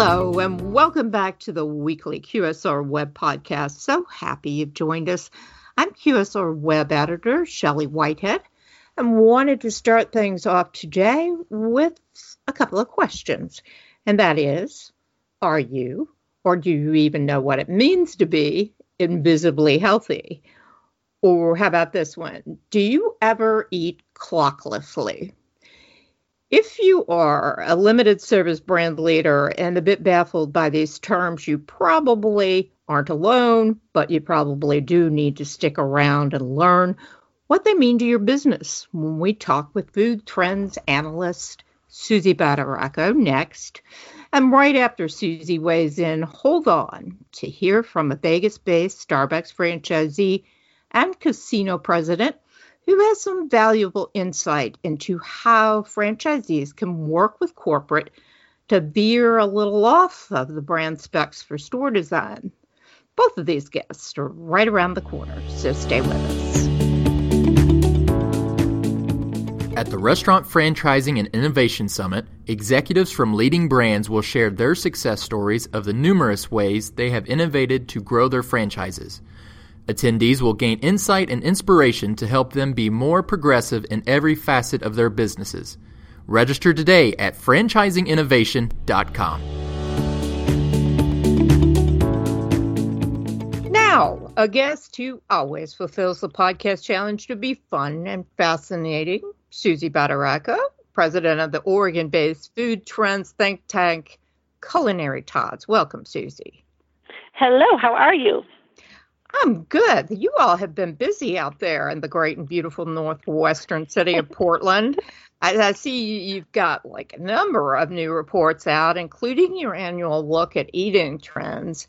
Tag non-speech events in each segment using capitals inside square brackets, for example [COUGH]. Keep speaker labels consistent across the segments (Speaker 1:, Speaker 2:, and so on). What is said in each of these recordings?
Speaker 1: Hello, and welcome back to the weekly QSR Web podcast. So happy you've joined us. I'm QSR Web editor Shelley Whitehead, and wanted to start things off today with a couple of questions. And that is Are you, or do you even know what it means to be invisibly healthy? Or how about this one? Do you ever eat clocklessly? If you are a limited service brand leader and a bit baffled by these terms, you probably aren't alone, but you probably do need to stick around and learn what they mean to your business when we talk with food trends analyst Suzy Badaracco next. And right after Suzy weighs in, hold on to hear from a Vegas based Starbucks franchisee and casino president who has some valuable insight into how franchisees can work with corporate to veer a little off of the brand specs for store design. Both of these guests are right around the corner, so stay with us.
Speaker 2: At the Restaurant Franchising and Innovation Summit, executives from leading brands will share their success stories of the numerous ways they have innovated to grow their franchises. Attendees will gain insight and inspiration to help them be more progressive in every facet of their businesses. Register today at franchisinginnovation.com.
Speaker 1: Now, a guest who always fulfills the podcast challenge to be fun and fascinating, Suzy Badaracco, president of the Oregon based food trends think tank Culinary Tides. Welcome, Suzy.
Speaker 3: Hello, how are you?
Speaker 1: I'm good. You all have been busy out there in the great and beautiful northwestern city of Portland. [LAUGHS] I, I, see you've got like a number of new reports out, including your annual look at eating trends.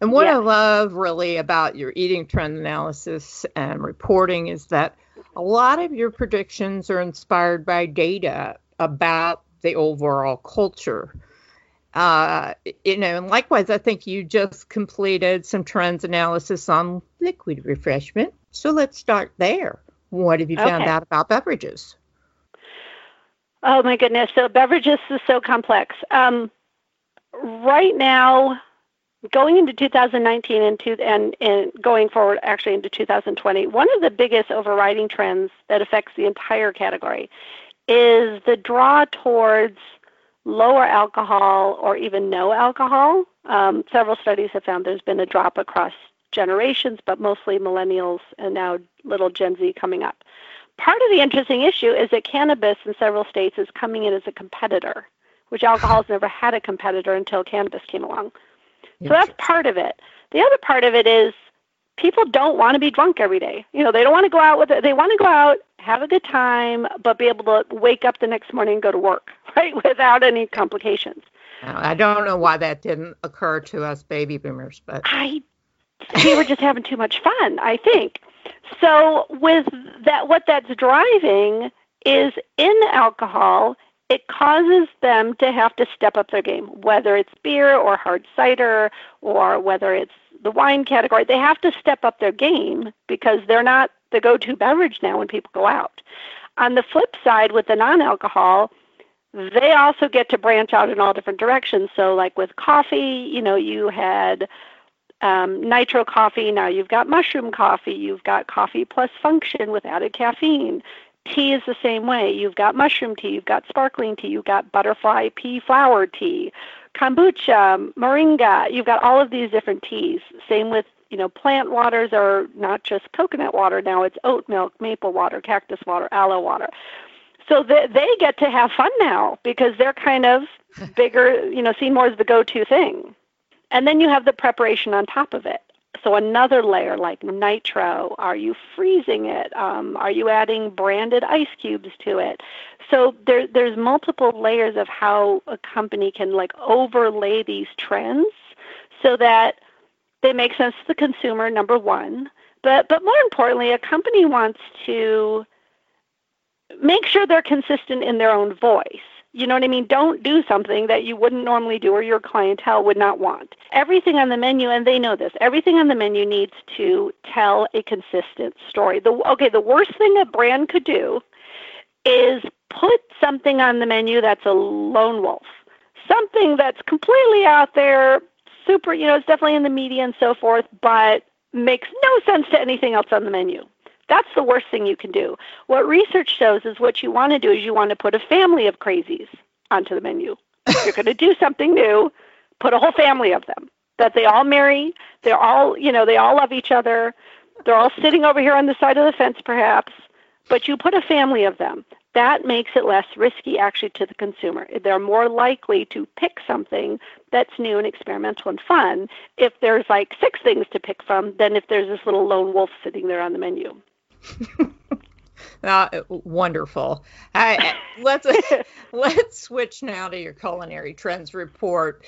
Speaker 1: And what yes. I love really about your eating trend analysis and reporting is that a lot of your predictions are inspired by data about the overall culture uh, you know, and likewise, I think you just completed some trends analysis on liquid refreshment. So let's start there. What have you found okay. out about beverages?
Speaker 3: Oh my goodness! So beverages is so complex. Um, right now, going into 2019 and, to, and, and going forward, actually into 2020, one of the biggest overriding trends that affects the entire category is the draw towards lower alcohol or even no alcohol. Um, several studies have found there's been a drop across generations, but mostly millennials and now little Gen Z coming up. Part of the interesting issue is that cannabis in several states is coming in as a competitor, which alcohol has never had a competitor until cannabis came along. So that's part of it. The other part of it is people don't want to be drunk every day. You know, they don't want to go out with it. They want to go out, have a good time, but be able to wake up the next morning and go to work, right, without any complications.
Speaker 1: I don't know why that didn't occur to us baby boomers, but
Speaker 3: I we were just having too much fun, I think. So with that what that's driving is in alcohol, it causes them to have to step up their game, whether it's beer or hard cider or whether it's the wine category, they have to step up their game because they're not the go to beverage now when people go out. On the flip side, with the non alcohol, they also get to branch out in all different directions. So, like with coffee, you know, you had um, nitro coffee, now you've got mushroom coffee, you've got coffee plus function with added caffeine. Tea is the same way. You've got mushroom tea, you've got sparkling tea, you've got butterfly pea flower tea kombucha, moringa. You've got all of these different teas. Same with you know plant waters are not just coconut water now. It's oat milk, maple water, cactus water, aloe water. So they, they get to have fun now because they're kind of [LAUGHS] bigger, you know, seen more as the go-to thing. And then you have the preparation on top of it. So another layer like nitro. Are you freezing it? Um, are you adding branded ice cubes to it? So there, there's multiple layers of how a company can like overlay these trends so that they make sense to the consumer. Number one, but but more importantly, a company wants to make sure they're consistent in their own voice. You know what I mean? Don't do something that you wouldn't normally do or your clientele would not want. Everything on the menu, and they know this, everything on the menu needs to tell a consistent story. The, okay, the worst thing a brand could do is put something on the menu that's a lone wolf. something that's completely out there, super, you know, it's definitely in the media and so forth, but makes no sense to anything else on the menu. That's the worst thing you can do. What research shows is what you want to do is you want to put a family of crazies onto the menu. If you're going to do something new, put a whole family of them that they all marry, they're all, you know, they all love each other. They're all sitting over here on the side of the fence perhaps, but you put a family of them. That makes it less risky actually to the consumer. They're more likely to pick something that's new and experimental and fun if there's like six things to pick from than if there's this little lone wolf sitting there on the menu.
Speaker 1: Uh, [LAUGHS] wonderful. I, let's [LAUGHS] let's switch now to your culinary trends report.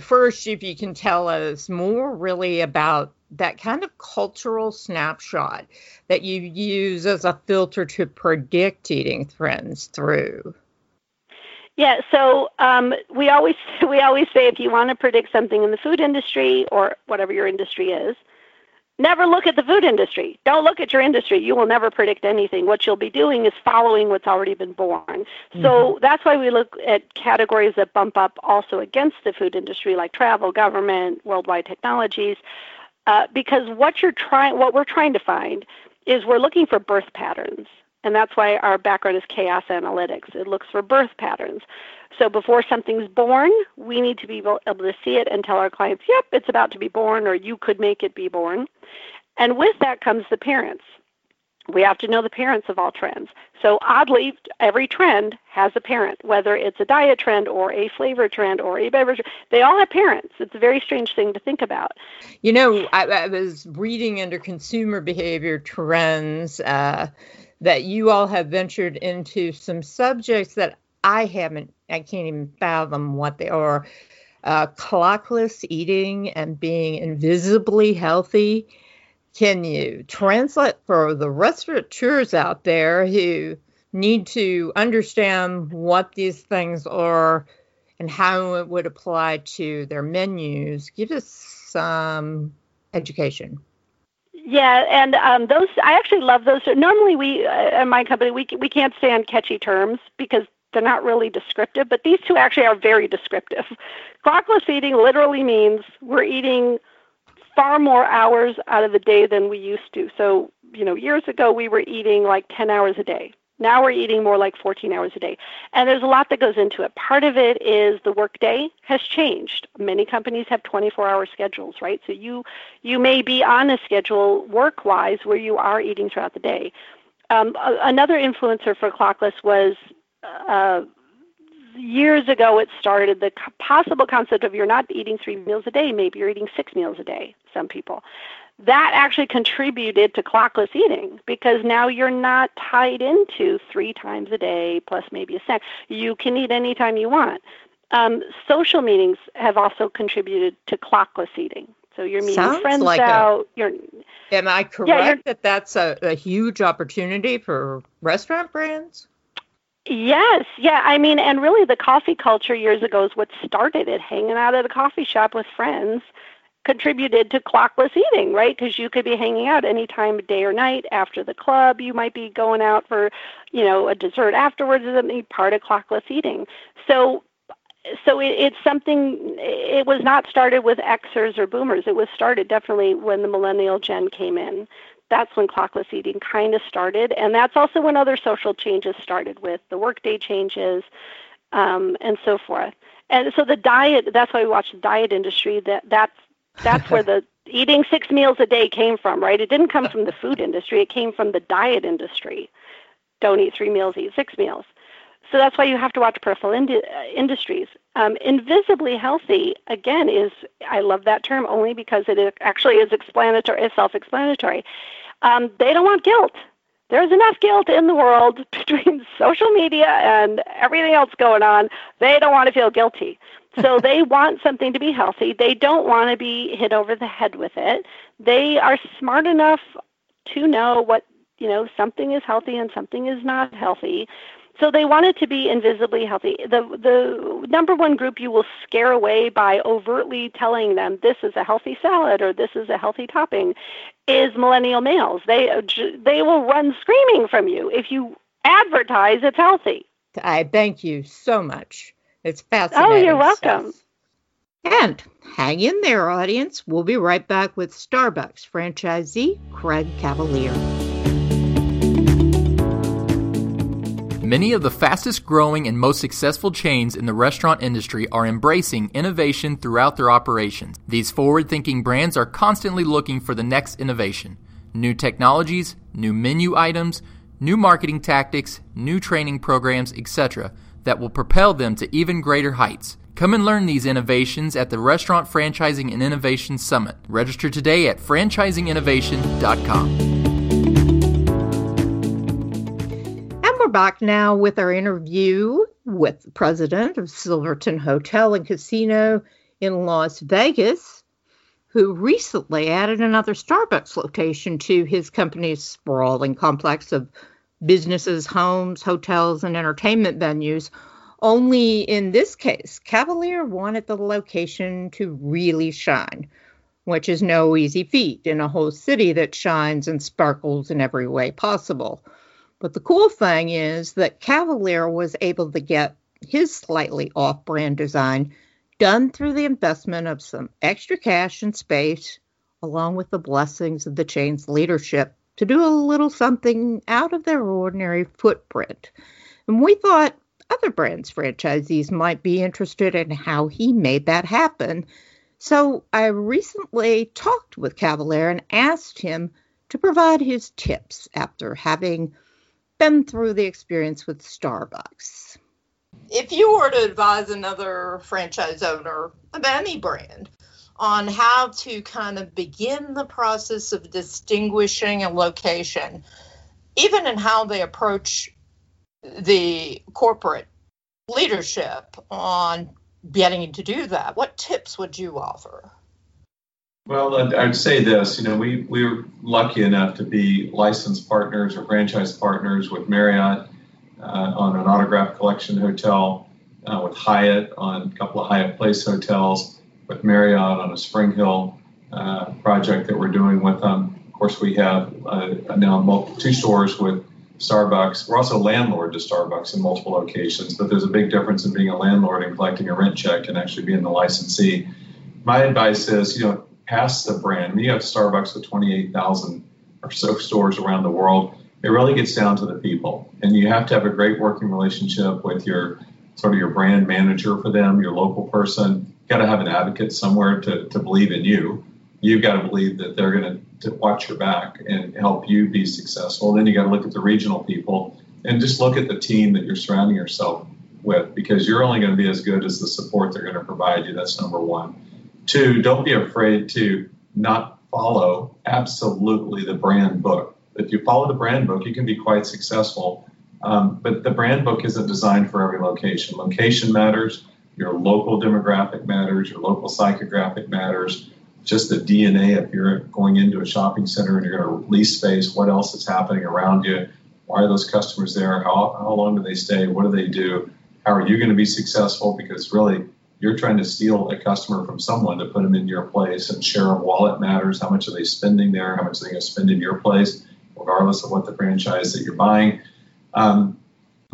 Speaker 1: First, if you can tell us more really about that kind of cultural snapshot that you use as a filter to predict eating trends through.
Speaker 3: Yeah, so um, we always [LAUGHS] we always say if you want to predict something in the food industry or whatever your industry is, never look at the food industry. Don't look at your industry. You will never predict anything. What you'll be doing is following what's already been born. Mm-hmm. So that's why we look at categories that bump up also against the food industry, like travel, government, worldwide technologies, uh, because what you're trying, what we're trying to find, is we're looking for birth patterns. And that's why our background is chaos analytics. It looks for birth patterns. So before something's born, we need to be able to see it and tell our clients, yep, it's about to be born, or you could make it be born. And with that comes the parents. We have to know the parents of all trends. So oddly, every trend has a parent, whether it's a diet trend or a flavor trend or a beverage. They all have parents. It's a very strange thing to think about.
Speaker 1: You know, I, I was reading under consumer behavior trends uh, that you all have ventured into some subjects that I haven't, I can't even fathom what they are. Uh, clockless eating and being invisibly healthy. Can you translate for the restaurateurs out there who need to understand what these things are and how it would apply to their menus? Give us some education.
Speaker 3: Yeah, and um, those I actually love those. Normally, we uh, in my company we we can't stand catchy terms because they're not really descriptive, but these two actually are very descriptive. Clockless eating literally means we're eating far more hours out of the day than we used to. So, you know, years ago we were eating like 10 hours a day. Now we're eating more like 14 hours a day. And there's a lot that goes into it. Part of it is the workday has changed. Many companies have 24-hour schedules, right? So you you may be on a schedule work-wise where you are eating throughout the day. Um, another influencer for Clockless was uh, years ago it started the possible concept of you're not eating three meals a day maybe you're eating six meals a day some people that actually contributed to clockless eating because now you're not tied into three times a day plus maybe a snack you can eat anytime you want um, social meetings have also contributed to clockless eating so you're meeting
Speaker 1: Sounds
Speaker 3: friends
Speaker 1: like
Speaker 3: out.
Speaker 1: A,
Speaker 3: you're.
Speaker 1: Am I correct
Speaker 3: yeah,
Speaker 1: that that's a, a huge opportunity for restaurant brands?
Speaker 3: Yes, yeah. I mean, and really, the coffee culture years ago is what started it. Hanging out at a coffee shop with friends contributed to clockless eating, right? Because you could be hanging out any time of day or night after the club. You might be going out for, you know, a dessert afterwards or something. Part of clockless eating. So, so it, it's something. It was not started with Xers or Boomers. It was started definitely when the millennial gen came in that's when clockless eating kind of started. And that's also when other social changes started with the workday changes um, and so forth. And so the diet, that's why we watch the diet industry. That that's that's where the [LAUGHS] eating six meals a day came from, right? It didn't come from the food industry. It came from the diet industry. Don't eat three meals, eat six meals. So that's why you have to watch peripheral uh, industries. Um, invisibly healthy, again, is I love that term only because it actually is explanatory, is self-explanatory. Um, they don't want guilt. There's enough guilt in the world [LAUGHS] between social media and everything else going on. They don't want to feel guilty. So they want something to be healthy. They don't want to be hit over the head with it. They are smart enough to know what, you know, something is healthy and something is not healthy. So they want it to be invisibly healthy. The the number one group you will scare away by overtly telling them this is a healthy salad or this is a healthy topping is millennial males. They uh, they will run screaming from you if you advertise it's healthy.
Speaker 1: I thank you so much It's fascinating. Oh,
Speaker 3: you're welcome.
Speaker 1: Stuff. And hang in there, audience. We'll be right back with Starbucks franchisee Craig Cavileer.
Speaker 2: Many of the fastest growing and most successful chains in the restaurant industry are embracing innovation throughout their operations. These forward thinking brands are constantly looking for the next innovation new technologies, new menu items, new marketing tactics, new training programs, etc., that will propel them to even greater heights. Come and learn these innovations at the Restaurant Franchising and Innovation Summit. Register today at franchisinginnovation.com.
Speaker 1: And we're back now with our interview with the president of Silverton Hotel and Casino in Las Vegas, who recently added another Starbucks location to his company's sprawling complex of businesses, homes, hotels, and entertainment venues only in this case, Cavileer wanted the location to really shine, which is no easy feat in a whole city that shines and sparkles in every way possible. But the cool thing is that Cavileer was able to get his slightly off brand design done through the investment of some extra cash and space, along with the blessings of the chain's leadership to do a little something out of their ordinary footprint. And we thought other brands franchisees might be interested in how he made that happen. So I recently talked with Cavileer and asked him to provide his tips after having been through the experience with Starbucks. If you were to advise another franchise owner of any brand on how to kind of begin the process of distinguishing a location, even in how they approach the corporate leadership on getting to do that, what tips would you offer?
Speaker 4: Well, I'd say this. You know, we we were lucky enough to be licensed partners or franchise partners with Marriott uh, on an autograph collection hotel, uh, with Hyatt on a couple of Hyatt Place hotels, with Marriott on a SpringHill uh, project that we're doing with them. Of course, we have uh, now two stores with Starbucks. We're also landlord to Starbucks in multiple locations, but there's a big difference in being a landlord and collecting a rent check and actually being the licensee. My advice is, you know, pass the brand. You have Starbucks with 28,000 or so stores around the world. It really gets down to the people, and you have to have a great working relationship with your sort of your brand manager for them, your local person. Got to have an advocate somewhere to, to believe in you. You've got to believe that they're going to to watch your back and help you be successful. Then you got to look at the regional people and just look at the team that you're surrounding yourself with because you're only going to be as good as the support they're going to provide you. That's number one. Two, don't be afraid to not follow absolutely the brand book. If you follow the brand book, you can be quite successful. Um, but the brand book isn't designed for every location. Location matters, your local demographic matters, your local psychographic matters just the DNA if you're going into a shopping center and you're going to lease space, what else is happening around you? Why are those customers there? How, how long do they stay? What do they do? How are you going to be successful? Because really, you're trying to steal a customer from someone to put them in your place, and share of wallet matters. How much are they spending there? How much are they going to spend in your place, regardless of what the franchise that you're buying? Um,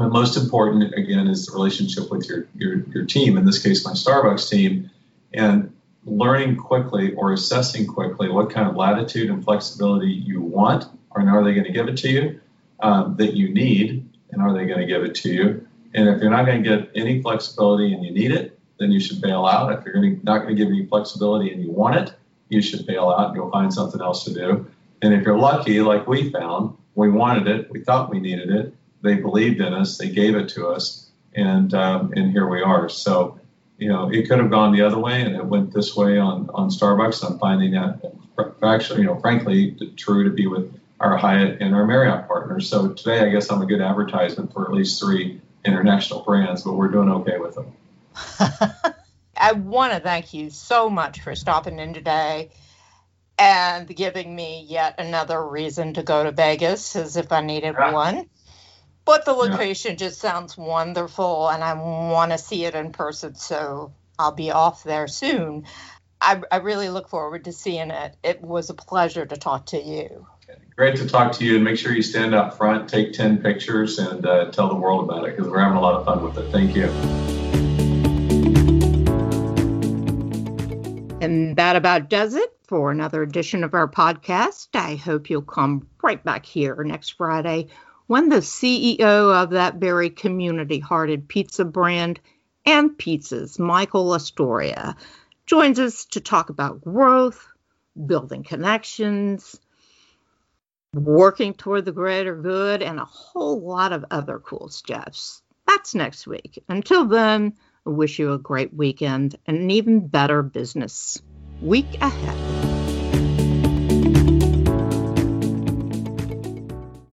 Speaker 4: but most important, again, is the relationship with your, your, your team. In this case, my Starbucks team. And learning quickly or assessing quickly what kind of latitude and flexibility you want, and are they going to give it to you um, that you need, and are they going to give it to you? And if you're not going to get any flexibility and you need it, then you should bail out. If you're not going to give you flexibility and you want it, you should bail out and go find something else to do. And if you're lucky, like we found, we wanted it, we thought we needed it, they believed in us, they gave it to us, and um, and here we are. So you know, it could have gone the other way, and it went this way on on Starbucks. I'm finding that actually, you know, frankly, true to be with our Hyatt and our Marriott partners. So today, I guess I'm a good advertisement for at least three international brands, but we're doing okay with them. [LAUGHS]
Speaker 1: I want to thank you so much for stopping in today and giving me yet another reason to go to Vegas as if I needed yeah. one. But the location yeah. just sounds wonderful, and I want to see it in person. So I'll be off there soon. I, I, really look forward to seeing it. It was a pleasure to talk to you.
Speaker 4: Great to talk to you, and make sure you stand up front, take 10 pictures, and uh, tell the world about it because we're having a lot of fun with it. Thank you.
Speaker 1: And that about does it for another edition of our podcast. I hope you'll come right back here next Friday when the CEO of that very community hearted pizza brand and pizzas, Michael Lastoria, joins us to talk about growth, building connections, working toward the greater good, and a whole lot of other cool stuff. That's next week. Until then, I wish you a great weekend and an even better business week ahead.